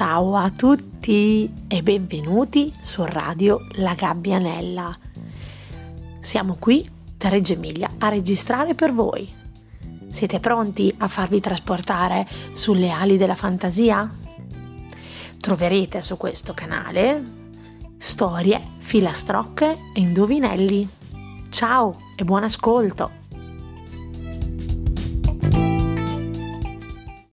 Ciao a tutti e benvenuti su Radio La Gabbianella. Siamo qui da Reggio Emilia a registrare per voi. Siete pronti a farvi trasportare sulle ali della fantasia? Troverete su questo canale storie, filastrocche e indovinelli. Ciao e buon ascolto!